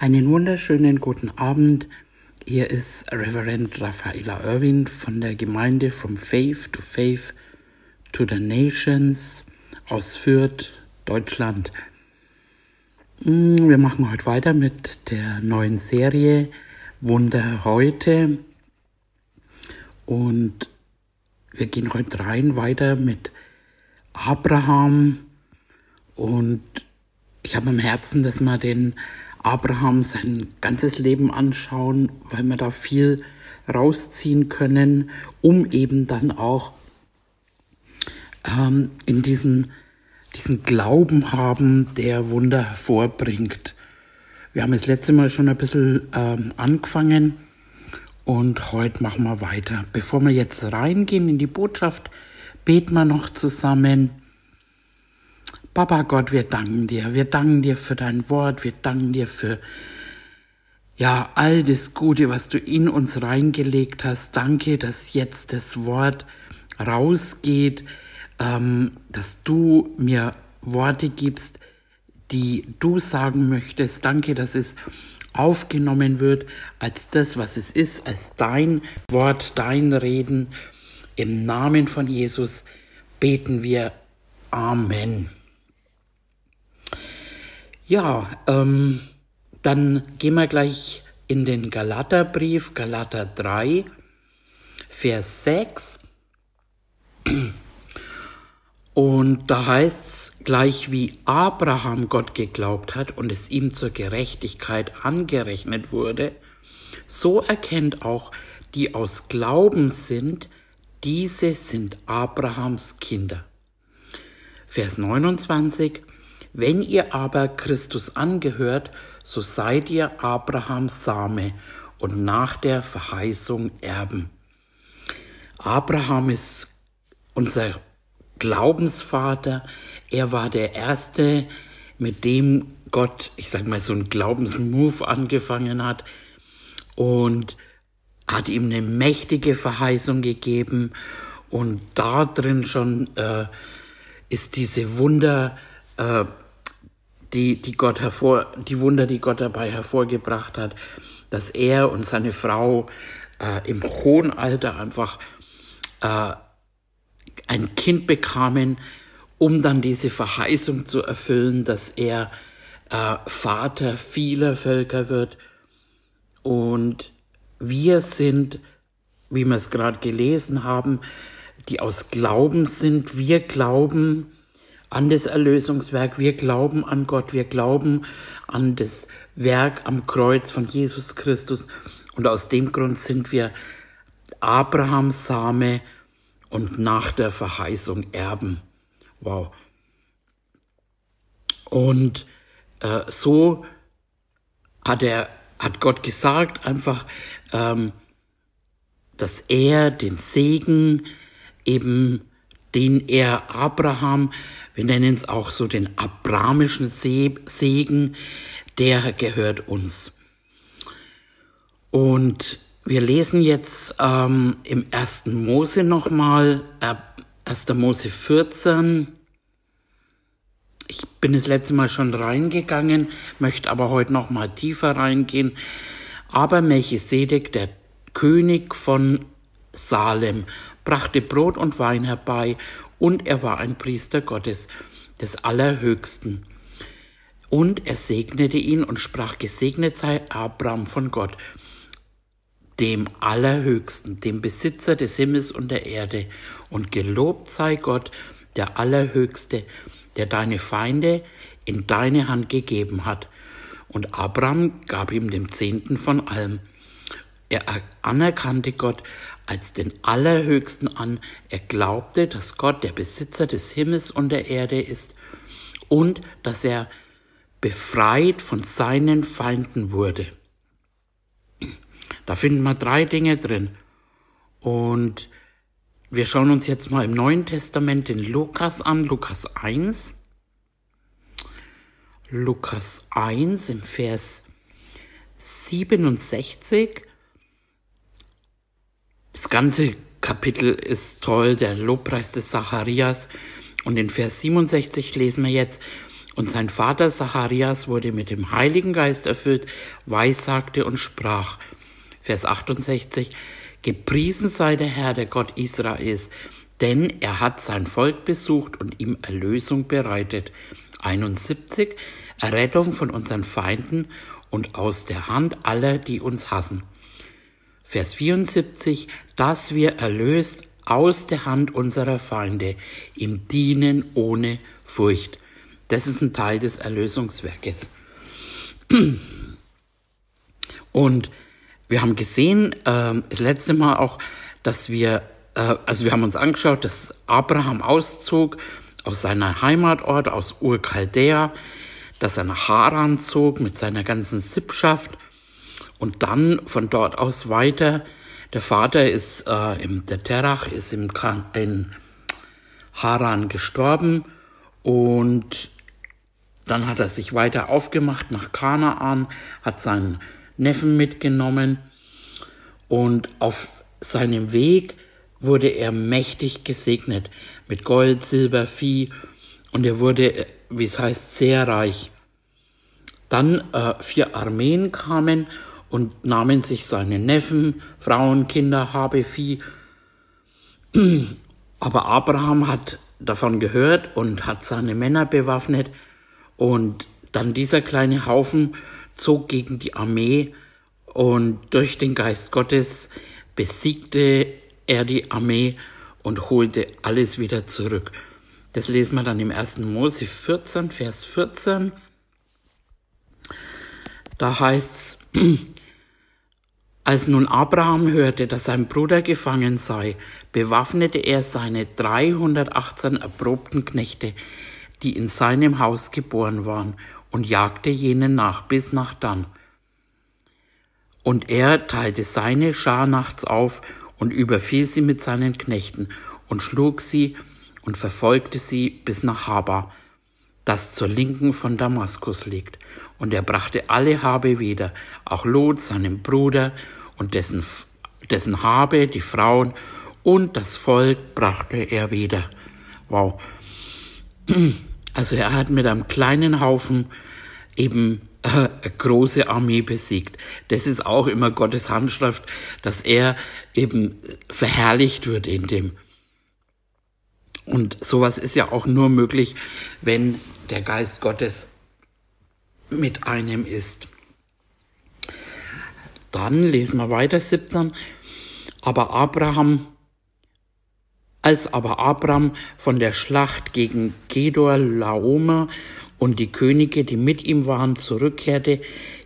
Einen wunderschönen guten Abend. Hier ist Reverend Raffaella Irwin von der Gemeinde From Faith to Faith to the Nations aus Fürth, Deutschland. Wir machen heute weiter mit der neuen Serie Wunder heute. Und wir gehen heute rein weiter mit Abraham. Und ich habe am Herzen, dass wir den Abraham sein ganzes Leben anschauen, weil wir da viel rausziehen können, um eben dann auch ähm, in diesen, diesen Glauben haben, der Wunder hervorbringt. Wir haben das letzte Mal schon ein bisschen ähm, angefangen und heute machen wir weiter. Bevor wir jetzt reingehen in die Botschaft, beten wir noch zusammen. Papa Gott, wir danken dir. Wir danken dir für dein Wort. Wir danken dir für, ja, all das Gute, was du in uns reingelegt hast. Danke, dass jetzt das Wort rausgeht, ähm, dass du mir Worte gibst, die du sagen möchtest. Danke, dass es aufgenommen wird als das, was es ist, als dein Wort, dein Reden. Im Namen von Jesus beten wir Amen. Ja, ähm, dann gehen wir gleich in den Galaterbrief, Galater 3, Vers 6. Und da heißt es gleich wie Abraham Gott geglaubt hat und es ihm zur Gerechtigkeit angerechnet wurde, so erkennt auch, die aus Glauben sind, diese sind Abrahams Kinder. Vers 29, wenn ihr aber Christus angehört, so seid ihr Abrahams Same und nach der Verheißung Erben. Abraham ist unser Glaubensvater. Er war der Erste, mit dem Gott, ich sag mal, so einen Glaubensmove angefangen hat und hat ihm eine mächtige Verheißung gegeben und da drin schon äh, ist diese Wunder äh, die, die Gott hervor, die Wunder, die Gott dabei hervorgebracht hat, dass er und seine Frau äh, im hohen Alter einfach äh, ein Kind bekamen, um dann diese Verheißung zu erfüllen, dass er äh, Vater vieler Völker wird. Und wir sind, wie wir es gerade gelesen haben, die aus Glauben sind. Wir glauben, an das Erlösungswerk. Wir glauben an Gott, wir glauben an das Werk am Kreuz von Jesus Christus. Und aus dem Grund sind wir Abrahams Same und nach der Verheißung Erben. Wow. Und äh, so hat er, hat Gott gesagt, einfach, ähm, dass er den Segen eben den er Abraham, wir nennen es auch so den abramischen Segen, der gehört uns. Und wir lesen jetzt ähm, im ersten Mose nochmal, äh, 1. Mose 14. Ich bin das letzte Mal schon reingegangen, möchte aber heute nochmal tiefer reingehen. Aber Melchisedek, der König von Salem, brachte Brot und Wein herbei, und er war ein Priester Gottes, des Allerhöchsten. Und er segnete ihn und sprach, gesegnet sei Abraham von Gott, dem Allerhöchsten, dem Besitzer des Himmels und der Erde, und gelobt sei Gott, der Allerhöchste, der deine Feinde in deine Hand gegeben hat. Und Abraham gab ihm den Zehnten von allem. Er anerkannte Gott als den Allerhöchsten an. Er glaubte, dass Gott der Besitzer des Himmels und der Erde ist und dass er befreit von seinen Feinden wurde. Da finden wir drei Dinge drin. Und wir schauen uns jetzt mal im Neuen Testament den Lukas an, Lukas 1. Lukas 1 im Vers 67 das ganze Kapitel ist toll, der Lobpreis des Zacharias. Und in Vers 67 lesen wir jetzt, Und sein Vater Zacharias wurde mit dem Heiligen Geist erfüllt, weissagte und sprach. Vers 68. Gepriesen sei der Herr, der Gott Israels, denn er hat sein Volk besucht und ihm Erlösung bereitet. 71. Errettung von unseren Feinden und aus der Hand aller, die uns hassen. Vers 74. Dass wir erlöst aus der Hand unserer Feinde, ihm dienen ohne Furcht. Das ist ein Teil des Erlösungswerkes. Und wir haben gesehen, äh, das letzte Mal auch, dass wir, äh, also wir haben uns angeschaut, dass Abraham auszog aus seiner Heimatort, aus Ur-Chaldea, dass er nach Haran zog mit seiner ganzen Sippschaft und dann von dort aus weiter. Der Vater ist äh, im der Terach ist im in Haran gestorben. Und dann hat er sich weiter aufgemacht nach Kanaan, hat seinen Neffen mitgenommen. Und auf seinem Weg wurde er mächtig gesegnet mit Gold, Silber, Vieh. Und er wurde, wie es heißt, sehr reich. Dann äh, vier Armeen kamen und nahmen sich seine Neffen, Frauen, Kinder, Habe, Vieh. Aber Abraham hat davon gehört und hat seine Männer bewaffnet und dann dieser kleine Haufen zog gegen die Armee und durch den Geist Gottes besiegte er die Armee und holte alles wieder zurück. Das lesen wir dann im 1. Mose 14, Vers 14. Da heißt's, als nun Abraham hörte, dass sein Bruder gefangen sei, bewaffnete er seine 318 erprobten Knechte, die in seinem Haus geboren waren, und jagte jenen nach bis nach Dan. Und er teilte seine Schar nachts auf und überfiel sie mit seinen Knechten und schlug sie und verfolgte sie bis nach Haba, das zur Linken von Damaskus liegt. Und er brachte alle Habe wieder, auch Lot, seinem Bruder, und dessen, dessen Habe, die Frauen und das Volk brachte er wieder. Wow. Also er hat mit einem kleinen Haufen eben äh, eine große Armee besiegt. Das ist auch immer Gottes Handschrift, dass er eben verherrlicht wird in dem. Und sowas ist ja auch nur möglich, wenn der Geist Gottes mit einem ist. Dann lesen wir weiter 17. Aber Abraham, als aber Abraham von der Schlacht gegen Kedor Laomer und die Könige, die mit ihm waren, zurückkehrte,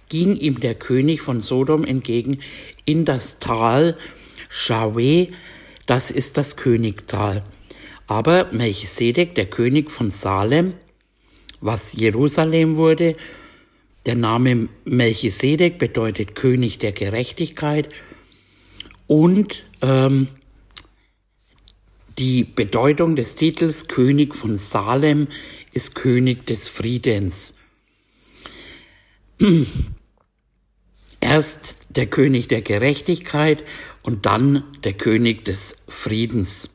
ging ihm der König von Sodom entgegen in das Tal Shawe, das ist das Königtal. Aber Melchisedek, der König von Salem, was Jerusalem wurde, der Name Melchisedek bedeutet König der Gerechtigkeit und ähm, die Bedeutung des Titels König von Salem ist König des Friedens. Erst der König der Gerechtigkeit und dann der König des Friedens.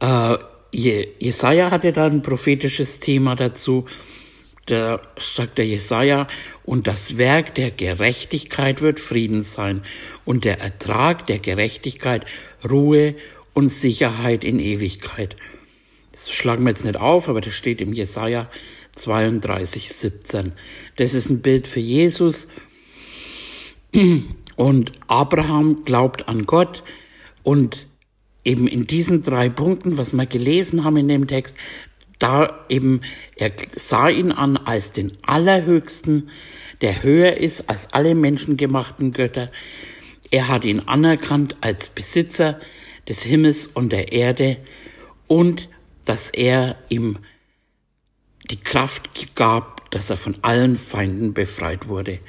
Äh, Jesaja hatte da ein prophetisches Thema dazu da sagt der Jesaja, und das Werk der Gerechtigkeit wird Frieden sein und der Ertrag der Gerechtigkeit Ruhe und Sicherheit in Ewigkeit. Das schlagen wir jetzt nicht auf, aber das steht im Jesaja 32, 17. Das ist ein Bild für Jesus. Und Abraham glaubt an Gott und eben in diesen drei Punkten, was wir gelesen haben in dem Text, da eben, er sah ihn an als den Allerhöchsten, der höher ist als alle menschengemachten Götter. Er hat ihn anerkannt als Besitzer des Himmels und der Erde und dass er ihm die Kraft gab, dass er von allen Feinden befreit wurde.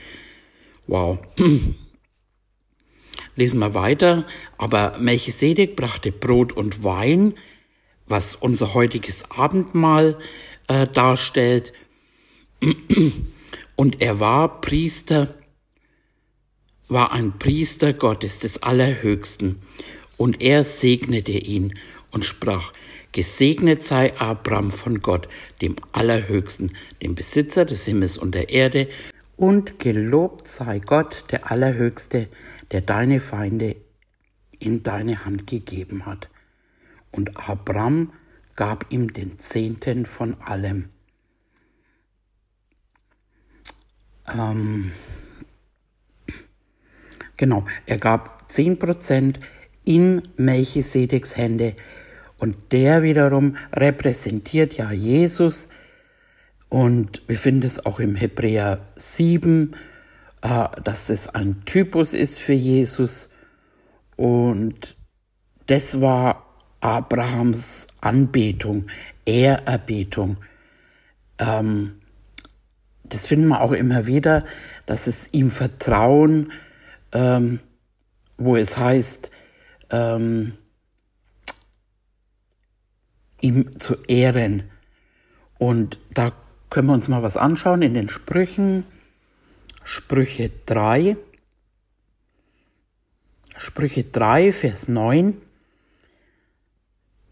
Wow. Lesen wir weiter. Aber Melchisedek brachte Brot und Wein, was unser heutiges Abendmahl äh, darstellt. Und er war Priester, war ein Priester Gottes des Allerhöchsten. Und er segnete ihn und sprach, Gesegnet sei Abraham von Gott, dem Allerhöchsten, dem Besitzer des Himmels und der Erde, und gelobt sei Gott, der Allerhöchste, der deine Feinde in deine Hand gegeben hat. Und Abraham gab ihm den Zehnten von allem. Ähm, genau, er gab zehn Prozent in Melchisedeks Hände. Und der wiederum repräsentiert ja Jesus. Und wir finden es auch im Hebräer 7, äh, dass es ein Typus ist für Jesus. Und das war Abrahams Anbetung, Ehrerbietung. Ähm, das finden wir auch immer wieder, dass es ihm Vertrauen, ähm, wo es heißt, ähm, ihm zu ehren. Und da können wir uns mal was anschauen in den Sprüchen. Sprüche 3. Sprüche 3, Vers 9.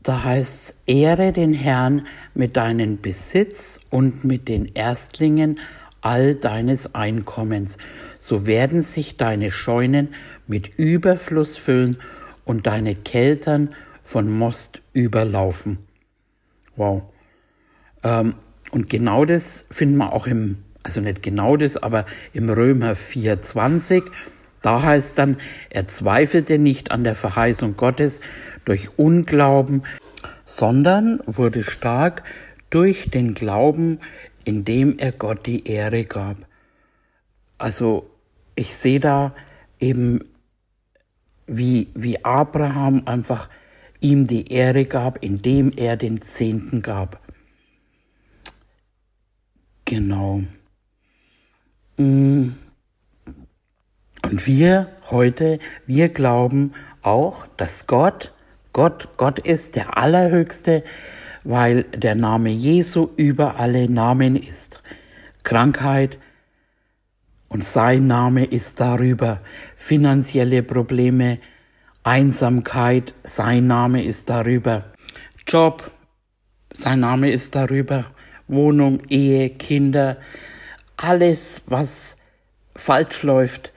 Da heißt es, ehre den Herrn mit deinem Besitz und mit den Erstlingen all deines Einkommens. So werden sich deine Scheunen mit Überfluss füllen und deine Keltern von Most überlaufen. Wow. Ähm, und genau das finden wir auch im, also nicht genau das, aber im Römer 4,20. Da heißt dann, er zweifelte nicht an der Verheißung Gottes durch Unglauben, sondern wurde stark durch den Glauben, indem er Gott die Ehre gab. Also ich sehe da eben, wie, wie Abraham einfach ihm die Ehre gab, indem er den Zehnten gab. Genau. Mm. Und wir heute, wir glauben auch, dass Gott, Gott, Gott ist der Allerhöchste, weil der Name Jesu über alle Namen ist. Krankheit und sein Name ist darüber. Finanzielle Probleme, Einsamkeit, sein Name ist darüber. Job, sein Name ist darüber. Wohnung, Ehe, Kinder, alles, was falsch läuft,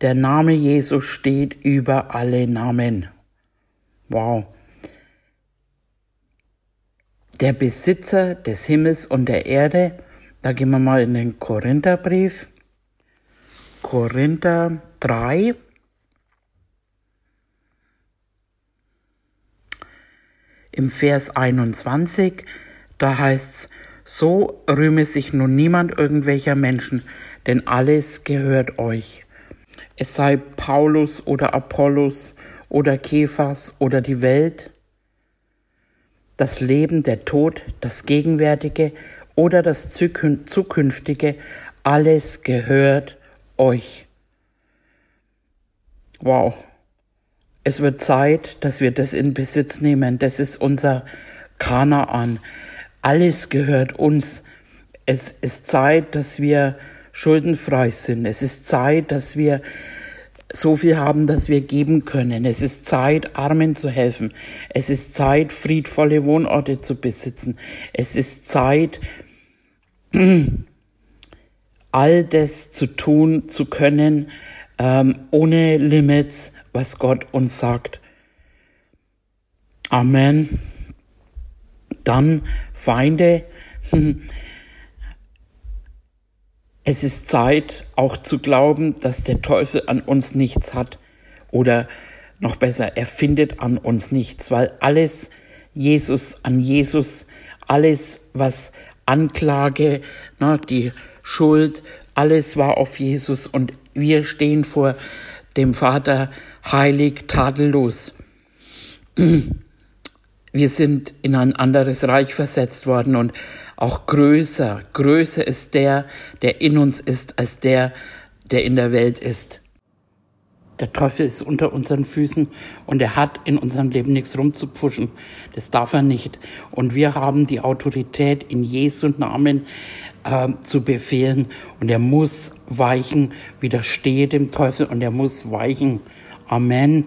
der Name Jesus steht über alle Namen. Wow. Der Besitzer des Himmels und der Erde, da gehen wir mal in den Korintherbrief. Korinther 3. Im Vers 21, da heißt's, so rühme sich nun niemand irgendwelcher Menschen, denn alles gehört euch. Es sei Paulus oder Apollos oder Kephas oder die Welt, das Leben, der Tod, das Gegenwärtige oder das Zukünftige, alles gehört euch. Wow. Es wird Zeit, dass wir das in Besitz nehmen. Das ist unser Kanaan. Alles gehört uns. Es ist Zeit, dass wir schuldenfrei sind. Es ist Zeit, dass wir so viel haben, dass wir geben können. Es ist Zeit, Armen zu helfen. Es ist Zeit, friedvolle Wohnorte zu besitzen. Es ist Zeit, all das zu tun zu können, ähm, ohne Limits, was Gott uns sagt. Amen. Dann Feinde. Es ist Zeit, auch zu glauben, dass der Teufel an uns nichts hat. Oder noch besser, er findet an uns nichts, weil alles Jesus, an Jesus, alles, was Anklage, ne, die Schuld, alles war auf Jesus und wir stehen vor dem Vater heilig, tadellos. Wir sind in ein anderes Reich versetzt worden und auch größer, größer ist der, der in uns ist, als der, der in der Welt ist. Der Teufel ist unter unseren Füßen und er hat in unserem Leben nichts rumzupfuschen. Das darf er nicht. Und wir haben die Autorität in Jesu Namen äh, zu befehlen und er muss weichen, widerstehe dem Teufel und er muss weichen. Amen.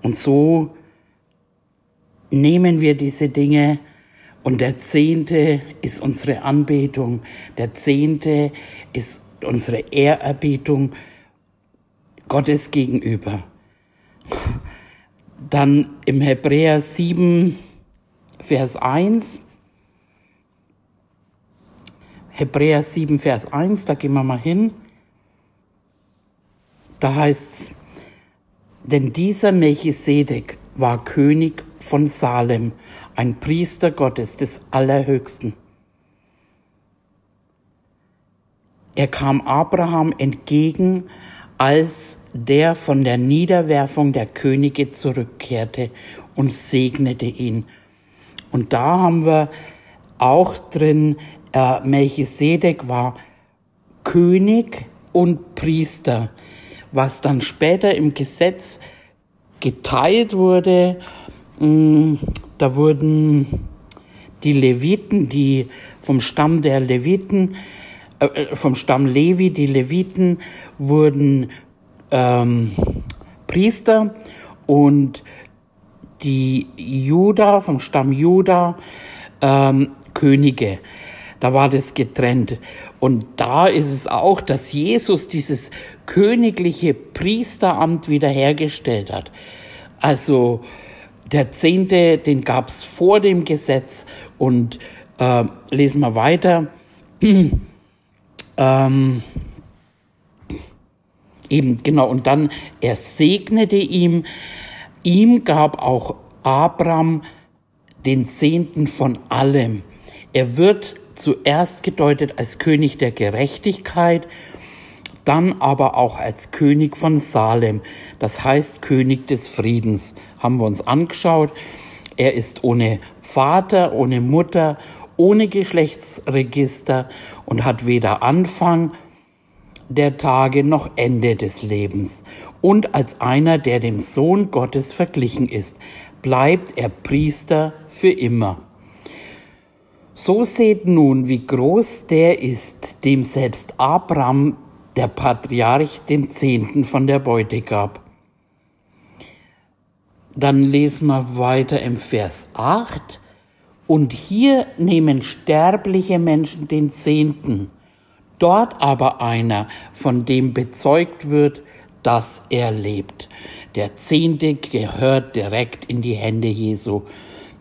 Und so nehmen wir diese Dinge und der Zehnte ist unsere Anbetung, der Zehnte ist unsere Ehrerbietung Gottes gegenüber. Dann im Hebräer 7, Vers 1. Hebräer 7, Vers 1, da gehen wir mal hin. Da heißt's, denn dieser Melchisedek war König von Salem, ein Priester Gottes des Allerhöchsten. Er kam Abraham entgegen, als der von der Niederwerfung der Könige zurückkehrte und segnete ihn. Und da haben wir auch drin, äh, Melchisedek war König und Priester, was dann später im Gesetz geteilt wurde. Mm, da wurden die Leviten, die vom Stamm der Leviten, äh, äh, vom Stamm Levi, die Leviten wurden ähm, Priester und die Juda, vom Stamm Juda, ähm, Könige. Da war das getrennt. Und da ist es auch, dass Jesus dieses königliche Priesteramt wiederhergestellt hat. Also der Zehnte, den gab es vor dem Gesetz. Und äh, lesen wir weiter. ähm, eben genau. Und dann er segnete ihm. Ihm gab auch Abraham den Zehnten von allem. Er wird zuerst gedeutet als König der Gerechtigkeit, dann aber auch als König von Salem, das heißt König des Friedens, haben wir uns angeschaut. Er ist ohne Vater, ohne Mutter, ohne Geschlechtsregister und hat weder Anfang der Tage noch Ende des Lebens. Und als einer, der dem Sohn Gottes verglichen ist, bleibt er Priester für immer. So seht nun, wie groß der ist, dem selbst Abraham, der Patriarch, dem Zehnten von der Beute gab. Dann lesen wir weiter im Vers 8. Und hier nehmen sterbliche Menschen den Zehnten, dort aber einer, von dem bezeugt wird, dass er lebt. Der Zehnte gehört direkt in die Hände Jesu.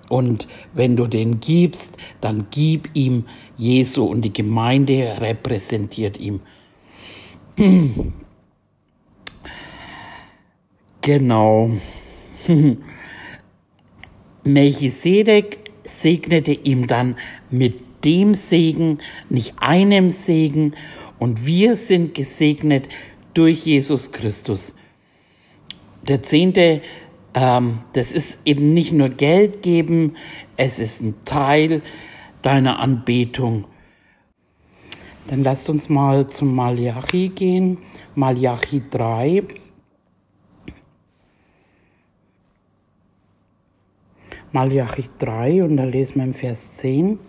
Und wenn du den gibst, dann gib ihm Jesu und die Gemeinde repräsentiert ihm. Genau. Melchisedek segnete ihm dann mit dem Segen, nicht einem Segen, und wir sind gesegnet durch Jesus Christus. Der Zehnte ähm, das ist eben nicht nur Geld geben, es ist ein Teil deiner Anbetung. Dann lasst uns mal zum Malachi gehen, Malachi 3. Malachi 3 und da lesen wir im Vers 10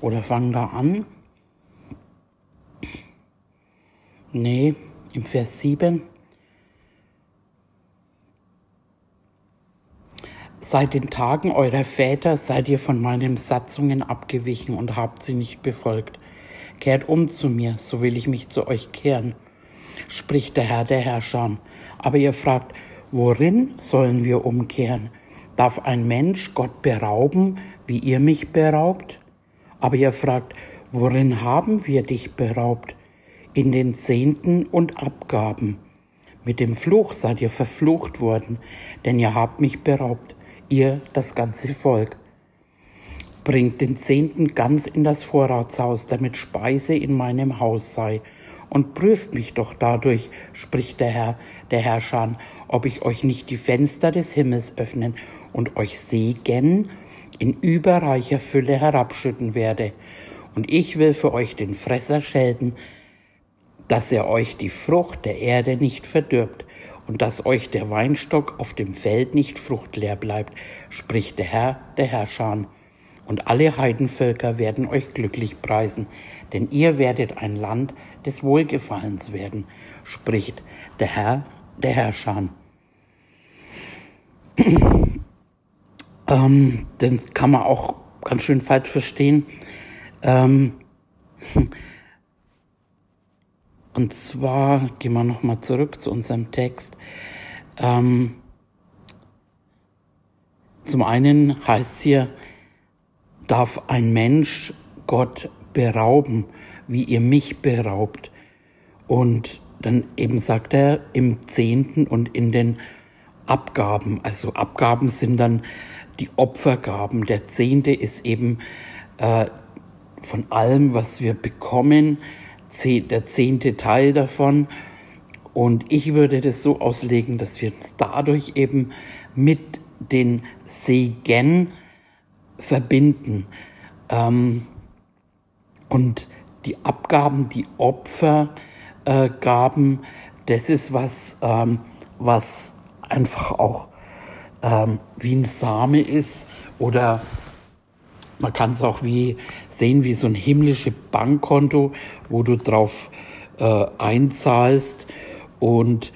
oder fangen da an. Nee, im Vers 7. Seit den Tagen eurer Väter seid ihr von meinen Satzungen abgewichen und habt sie nicht befolgt. Kehrt um zu mir, so will ich mich zu euch kehren, spricht der Herr der Herrscher. Aber ihr fragt, worin sollen wir umkehren? Darf ein Mensch Gott berauben, wie ihr mich beraubt? Aber ihr fragt, worin haben wir dich beraubt? In den Zehnten und Abgaben. Mit dem Fluch seid ihr verflucht worden, denn ihr habt mich beraubt ihr das ganze Volk. Bringt den Zehnten ganz in das Vorratshaus, damit Speise in meinem Haus sei. Und prüft mich doch dadurch, spricht der Herr, der Herrscher, ob ich euch nicht die Fenster des Himmels öffnen und euch Segen in überreicher Fülle herabschütten werde. Und ich will für euch den Fresser schelten, dass er euch die Frucht der Erde nicht verdirbt und dass euch der Weinstock auf dem Feld nicht fruchtleer bleibt, spricht der Herr, der Herrscher. Und alle Heidenvölker werden euch glücklich preisen, denn ihr werdet ein Land des Wohlgefallens werden, spricht der Herr, der Herrscher. ähm, den kann man auch ganz schön falsch verstehen. Ähm, und zwar gehen wir nochmal zurück zu unserem Text. Ähm, zum einen heißt es hier, darf ein Mensch Gott berauben, wie ihr mich beraubt. Und dann eben sagt er im Zehnten und in den Abgaben. Also Abgaben sind dann die Opfergaben. Der Zehnte ist eben äh, von allem, was wir bekommen, der zehnte Teil davon. Und ich würde das so auslegen, dass wir uns dadurch eben mit den Segen verbinden. Ähm, und die Abgaben, die Opfergaben, äh, das ist was, ähm, was einfach auch ähm, wie ein Same ist oder man kann es auch wie sehen wie so ein himmlisches Bankkonto, wo du drauf äh, einzahlst und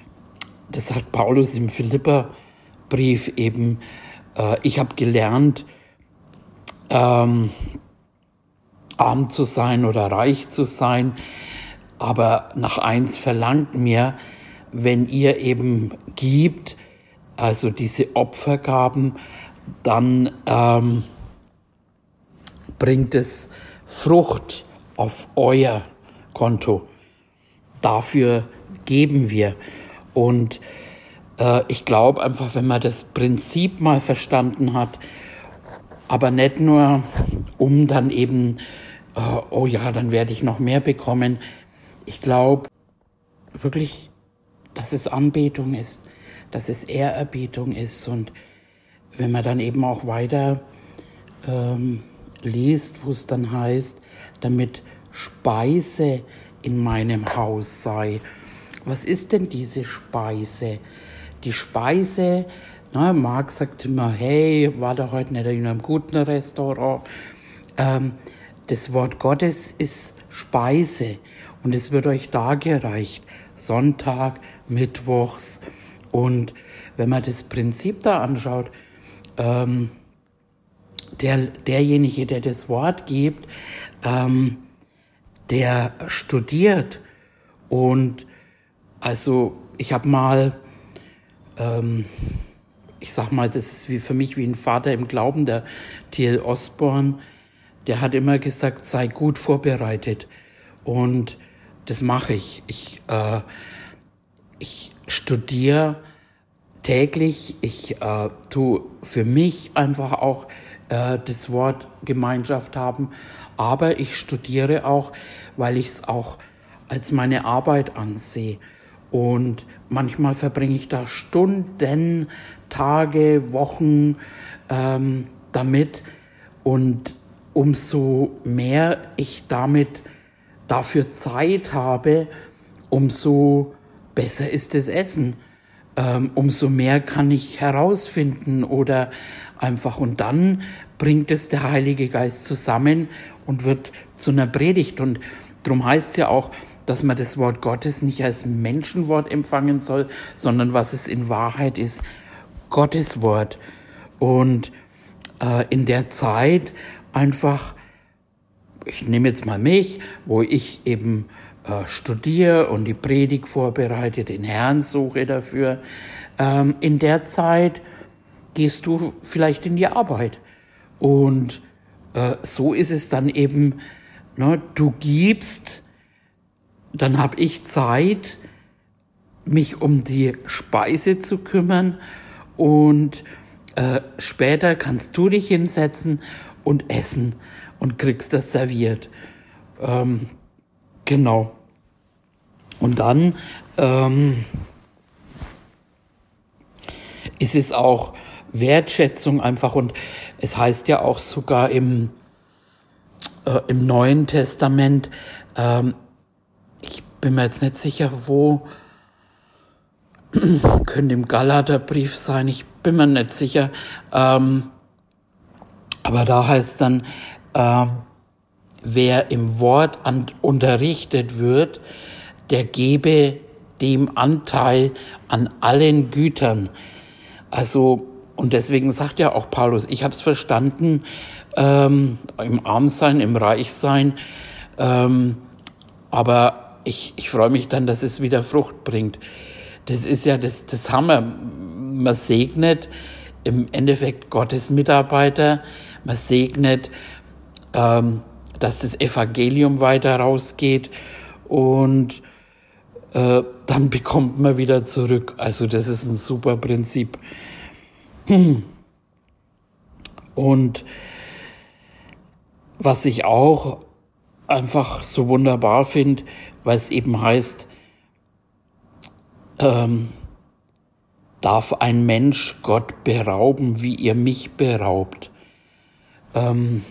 das sagt Paulus im Philipperbrief eben. Äh, ich habe gelernt, ähm, arm zu sein oder reich zu sein, aber nach eins verlangt mir, wenn ihr eben gibt, also diese Opfergaben, dann ähm, bringt es Frucht auf euer Konto. Dafür geben wir. Und äh, ich glaube einfach, wenn man das Prinzip mal verstanden hat, aber nicht nur, um dann eben, äh, oh ja, dann werde ich noch mehr bekommen. Ich glaube wirklich, dass es Anbetung ist dass es Ehrerbietung ist. Und wenn man dann eben auch weiter ähm, liest, wo es dann heißt, damit Speise in meinem Haus sei. Was ist denn diese Speise? Die Speise, na, Marc sagt immer, hey, war da heute nicht in einem guten Restaurant. Ähm, das Wort Gottes ist Speise und es wird euch dargereicht. Sonntag, Mittwochs, und wenn man das Prinzip da anschaut, ähm, der, derjenige, der das Wort gibt, ähm, der studiert. Und also ich habe mal, ähm, ich sag mal, das ist wie für mich wie ein Vater im Glauben, der T.L. Osborne, der hat immer gesagt, sei gut vorbereitet. Und das mache ich. Ich, äh, ich studiere täglich. Ich äh, tue für mich einfach auch äh, das Wort Gemeinschaft haben. Aber ich studiere auch, weil ich es auch als meine Arbeit ansehe. Und manchmal verbringe ich da Stunden, Tage, Wochen ähm, damit. Und umso mehr ich damit dafür Zeit habe, umso besser ist das Essen. Ähm, umso mehr kann ich herausfinden oder einfach und dann bringt es der Heilige Geist zusammen und wird zu einer Predigt. Und darum heißt es ja auch, dass man das Wort Gottes nicht als Menschenwort empfangen soll, sondern was es in Wahrheit ist, Gottes Wort. Und äh, in der Zeit einfach, ich nehme jetzt mal mich, wo ich eben äh, studiere und die Predigt vorbereite, den Herrn suche dafür. Ähm, in der Zeit gehst du vielleicht in die Arbeit. Und äh, so ist es dann eben, ne, du gibst, dann habe ich Zeit, mich um die Speise zu kümmern und äh, später kannst du dich hinsetzen und essen und kriegst das serviert. Ähm, Genau. Und dann ähm, ist es auch Wertschätzung einfach und es heißt ja auch sogar im, äh, im Neuen Testament, ähm, ich bin mir jetzt nicht sicher, wo, könnte im Galaterbrief sein, ich bin mir nicht sicher, ähm, aber da heißt dann, ähm, wer im Wort unterrichtet wird, der gebe dem Anteil an allen Gütern. Also, Und deswegen sagt ja auch Paulus, ich habe es verstanden, ähm, im Armsein, im Reichsein, ähm, aber ich, ich freue mich dann, dass es wieder Frucht bringt. Das ist ja das, das Hammer. Man segnet im Endeffekt Gottes Mitarbeiter, man segnet, ähm, dass das Evangelium weiter rausgeht und äh, dann bekommt man wieder zurück. Also das ist ein super Prinzip. Und was ich auch einfach so wunderbar finde, weil es eben heißt, ähm, darf ein Mensch Gott berauben, wie ihr mich beraubt. Ähm,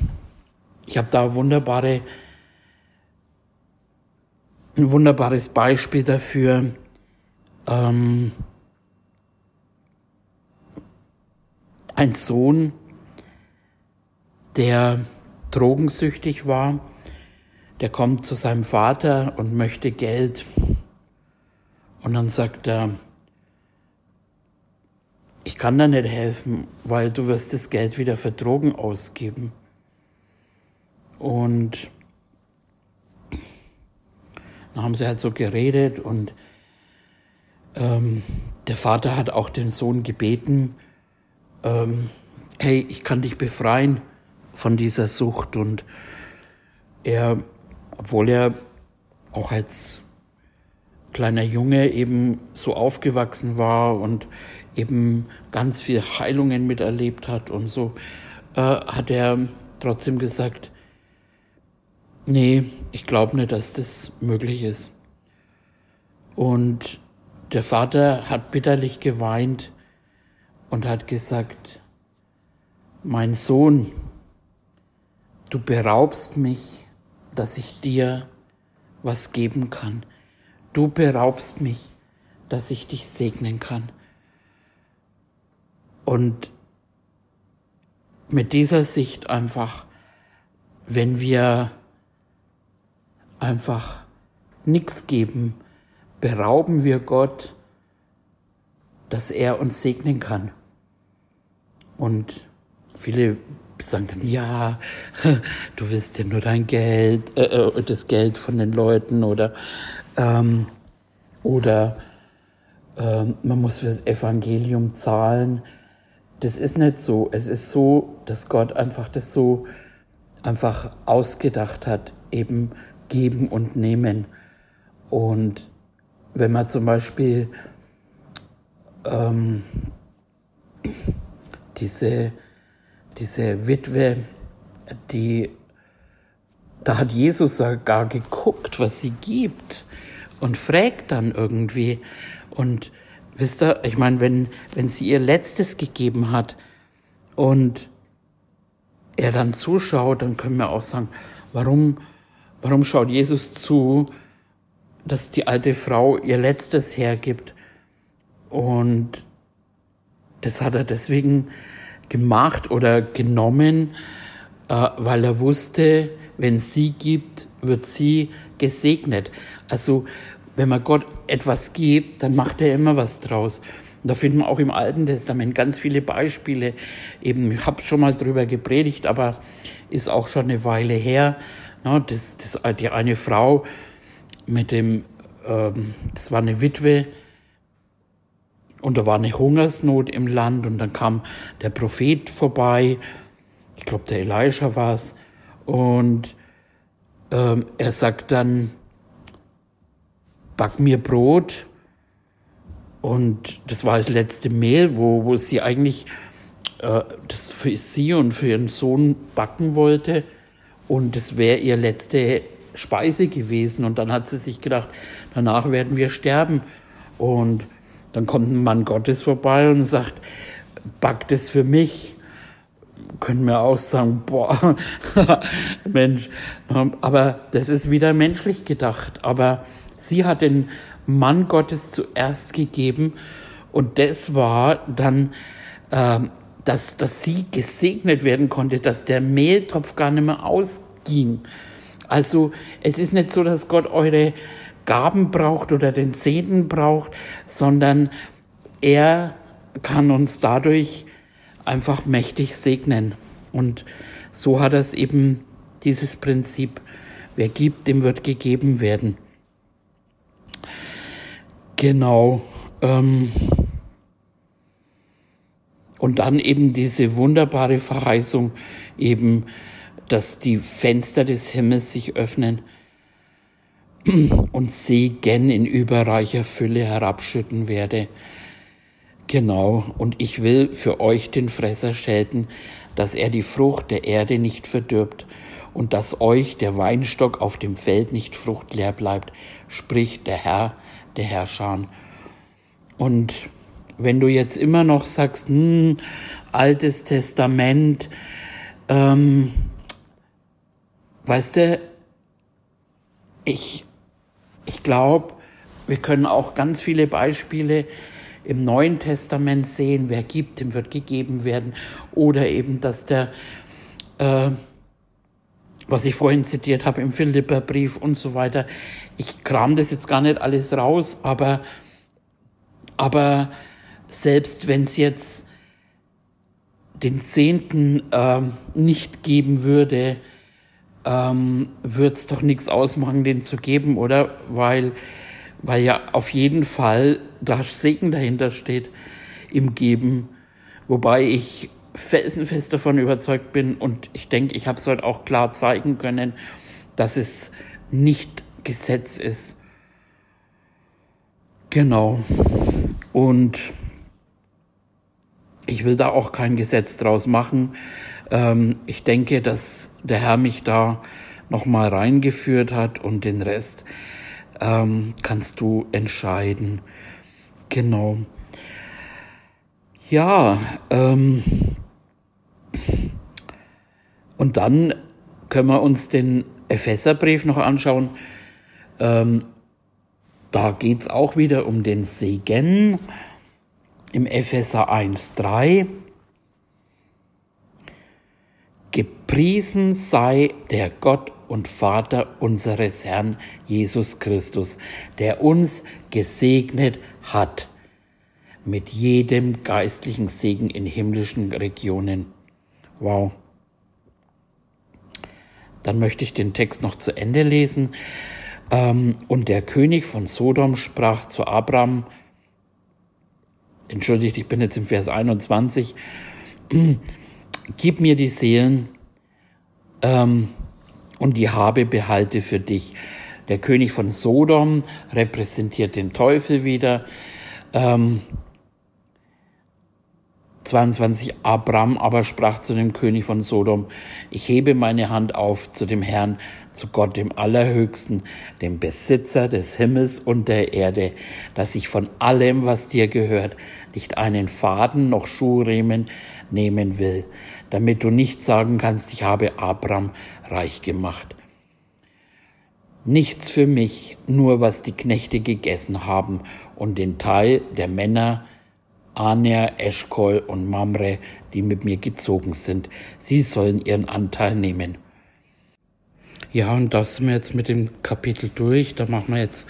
ich habe da wunderbare, ein wunderbares Beispiel dafür. Ähm, ein Sohn, der drogensüchtig war, der kommt zu seinem Vater und möchte Geld. Und dann sagt er, ich kann da nicht helfen, weil du wirst das Geld wieder für Drogen ausgeben. Und dann haben sie halt so geredet und ähm, der Vater hat auch den Sohn gebeten, ähm, hey, ich kann dich befreien von dieser Sucht. Und er, obwohl er auch als kleiner Junge eben so aufgewachsen war und eben ganz viel Heilungen miterlebt hat und so, äh, hat er trotzdem gesagt, nee, ich glaube nicht, dass das möglich ist. Und der Vater hat bitterlich geweint und hat gesagt, mein Sohn, du beraubst mich, dass ich dir was geben kann. Du beraubst mich, dass ich dich segnen kann. Und mit dieser Sicht einfach, wenn wir einfach nichts geben, berauben wir Gott, dass er uns segnen kann. Und viele sagen dann, ja, du willst ja nur dein Geld, äh, äh, das Geld von den Leuten oder, ähm, oder äh, man muss fürs Evangelium zahlen. Das ist nicht so. Es ist so, dass Gott einfach das so einfach ausgedacht hat, eben geben und nehmen. Und wenn man zum Beispiel ähm, diese, diese Witwe, die, da hat Jesus sogar geguckt, was sie gibt und fragt dann irgendwie. Und wisst ihr, ich meine, wenn, wenn sie ihr Letztes gegeben hat und er dann zuschaut, dann können wir auch sagen, warum, warum schaut Jesus zu, dass die alte Frau ihr Letztes hergibt? Und das hat er deswegen gemacht oder genommen, äh, weil er wusste, wenn sie gibt, wird sie gesegnet. Also wenn man Gott etwas gibt, dann macht er immer was draus. Und da finden wir auch im Alten Testament ganz viele Beispiele. Eben, ich habe schon mal drüber gepredigt, aber ist auch schon eine Weile her. Ne, das, das, die eine Frau mit dem, ähm, das war eine Witwe, und da war eine Hungersnot im Land und dann kam der Prophet vorbei, ich glaube der Elisha war es, und ähm, er sagt dann, back mir Brot. Und das war das letzte Mehl, wo, wo sie eigentlich äh, das für sie und für ihren Sohn backen wollte. Und das wäre ihr letzte Speise gewesen. Und dann hat sie sich gedacht, danach werden wir sterben. Und dann kommt ein Mann Gottes vorbei und sagt, back das für mich. Können wir auch sagen, boah, Mensch. Aber das ist wieder menschlich gedacht. Aber sie hat den Mann Gottes zuerst gegeben und das war dann, äh, dass, dass sie gesegnet werden konnte, dass der Mehltopf gar nicht mehr ausging. Also es ist nicht so, dass Gott eure Gaben braucht oder den Segen braucht, sondern er kann uns dadurch einfach mächtig segnen. Und so hat es eben dieses Prinzip, wer gibt, dem wird gegeben werden. Genau. Ähm, und dann eben diese wunderbare Verheißung, eben, dass die Fenster des Himmels sich öffnen und Segen in überreicher Fülle herabschütten werde. Genau, und ich will für euch den Fresser schelten, dass er die Frucht der Erde nicht verdirbt und dass euch der Weinstock auf dem Feld nicht fruchtleer bleibt, spricht der Herr, der Herrscher. Und wenn du jetzt immer noch sagst, hm, Altes Testament, ähm, weißt du, ich, ich glaube, wir können auch ganz viele Beispiele im Neuen Testament sehen, wer gibt, dem wird gegeben werden. Oder eben, dass der, äh, was ich vorhin zitiert habe im Philipperbrief und so weiter. Ich kram das jetzt gar nicht alles raus, aber, aber selbst wenn es jetzt den Zehnten äh, nicht geben würde, ähm, würde es doch nichts ausmachen, den zu geben, oder? Weil, weil ja auf jeden Fall da Segen dahinter steht im Geben. Wobei ich felsenfest davon überzeugt bin und ich denke, ich habe es heute auch klar zeigen können, dass es nicht Gesetz ist. Genau. Und ich will da auch kein Gesetz draus machen. Ähm, ich denke, dass der Herr mich da nochmal reingeführt hat und den Rest ähm, kannst du entscheiden. Genau. Ja, ähm, und dann können wir uns den Epheserbrief noch anschauen. Ähm, da geht es auch wieder um den Segen im Epheser 1.3. Gepriesen sei der Gott und Vater unseres Herrn Jesus Christus, der uns gesegnet hat mit jedem geistlichen Segen in himmlischen Regionen. Wow. Dann möchte ich den Text noch zu Ende lesen. Ähm, und der König von Sodom sprach zu Abraham, entschuldigt, ich bin jetzt im Vers 21, gib mir die Seelen ähm, und die Habe behalte für dich. Der König von Sodom repräsentiert den Teufel wieder. Ähm, 22 Abraham aber sprach zu dem König von Sodom, ich hebe meine Hand auf zu dem Herrn, zu Gott dem Allerhöchsten, dem Besitzer des Himmels und der Erde, dass ich von allem, was dir gehört, nicht einen Faden noch Schuhriemen nehmen will, damit du nicht sagen kannst, ich habe Abraham reich gemacht. Nichts für mich, nur was die Knechte gegessen haben und den Teil der Männer, Aner, Eschkol und Mamre, die mit mir gezogen sind. Sie sollen ihren Anteil nehmen. Ja, und da sind wir jetzt mit dem Kapitel durch. Da machen wir jetzt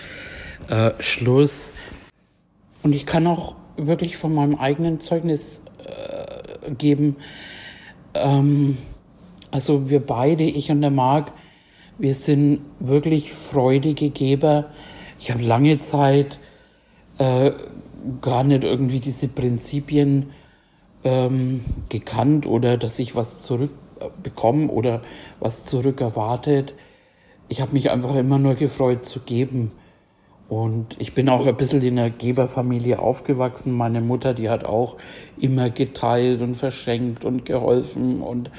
äh, Schluss. Und ich kann auch wirklich von meinem eigenen Zeugnis äh, geben. Ähm, also wir beide, ich und der Marc, wir sind wirklich freudige Geber. Ich habe lange Zeit äh, gar nicht irgendwie diese Prinzipien ähm, gekannt oder dass ich was zurückbekomme oder was zurück erwartet. Ich habe mich einfach immer nur gefreut zu geben. Und ich bin auch ein bisschen in einer Geberfamilie aufgewachsen. Meine Mutter, die hat auch immer geteilt und verschenkt und geholfen. Und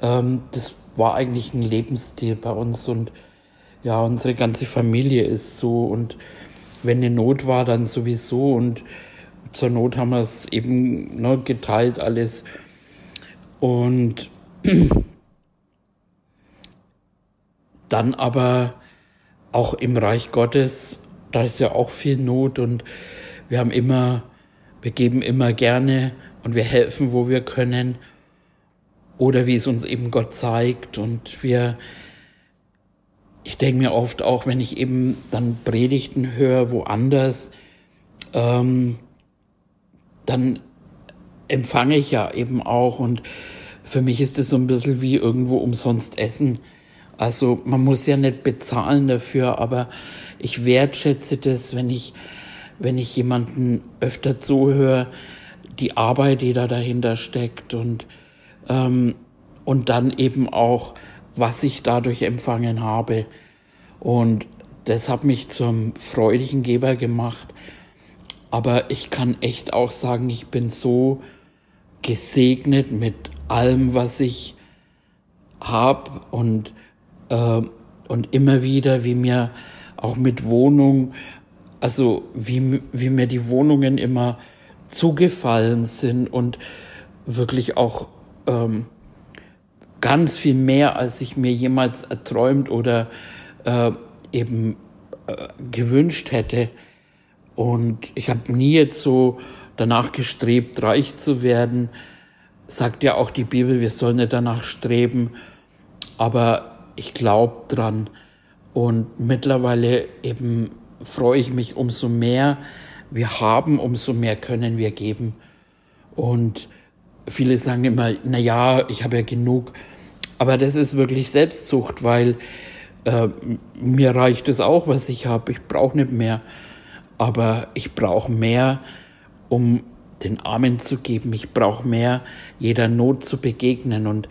ähm, das war eigentlich ein Lebensstil bei uns. Und ja, unsere ganze Familie ist so. Und wenn eine Not war, dann sowieso. Und zur Not haben wir es eben ne, geteilt alles. Und dann aber auch im Reich Gottes, da ist ja auch viel Not und wir haben immer, wir geben immer gerne und wir helfen, wo wir können. Oder wie es uns eben Gott zeigt und wir ich denke mir oft auch, wenn ich eben dann Predigten höre woanders, ähm, dann empfange ich ja eben auch und für mich ist es so ein bisschen wie irgendwo umsonst essen. Also man muss ja nicht bezahlen dafür, aber ich wertschätze das, wenn ich, wenn ich jemanden öfter zuhöre, die Arbeit, die da dahinter steckt und, ähm, und dann eben auch, was ich dadurch empfangen habe. Und das hat mich zum freudigen Geber gemacht. Aber ich kann echt auch sagen, ich bin so gesegnet mit allem, was ich habe und, äh, und immer wieder, wie mir auch mit Wohnung, also wie, wie mir die Wohnungen immer zugefallen sind und wirklich auch ähm, ganz viel mehr, als ich mir jemals erträumt oder äh, eben äh, gewünscht hätte. Und ich habe nie jetzt so danach gestrebt, reich zu werden. Sagt ja auch die Bibel, wir sollen nicht danach streben. Aber ich glaube dran. Und mittlerweile eben freue ich mich umso mehr. Wir haben, umso mehr können wir geben. Und viele sagen immer, na ja, ich habe ja genug. Aber das ist wirklich Selbstsucht, weil äh, mir reicht es auch, was ich habe. Ich brauche nicht mehr. Aber ich brauche mehr, um den Armen zu geben. Ich brauche mehr, jeder Not zu begegnen. Und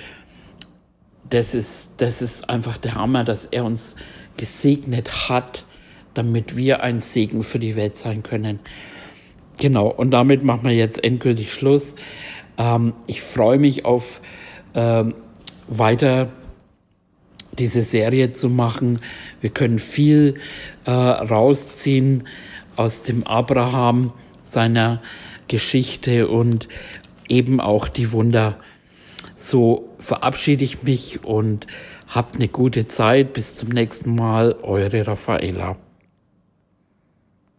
das ist, das ist einfach der Hammer, dass er uns gesegnet hat, damit wir ein Segen für die Welt sein können. Genau, und damit machen wir jetzt endgültig Schluss. Ähm, ich freue mich auf ähm, weiter diese Serie zu machen. Wir können viel äh, rausziehen aus dem Abraham, seiner Geschichte und eben auch die Wunder. So verabschiede ich mich und habt eine gute Zeit. Bis zum nächsten Mal, eure Raffaela.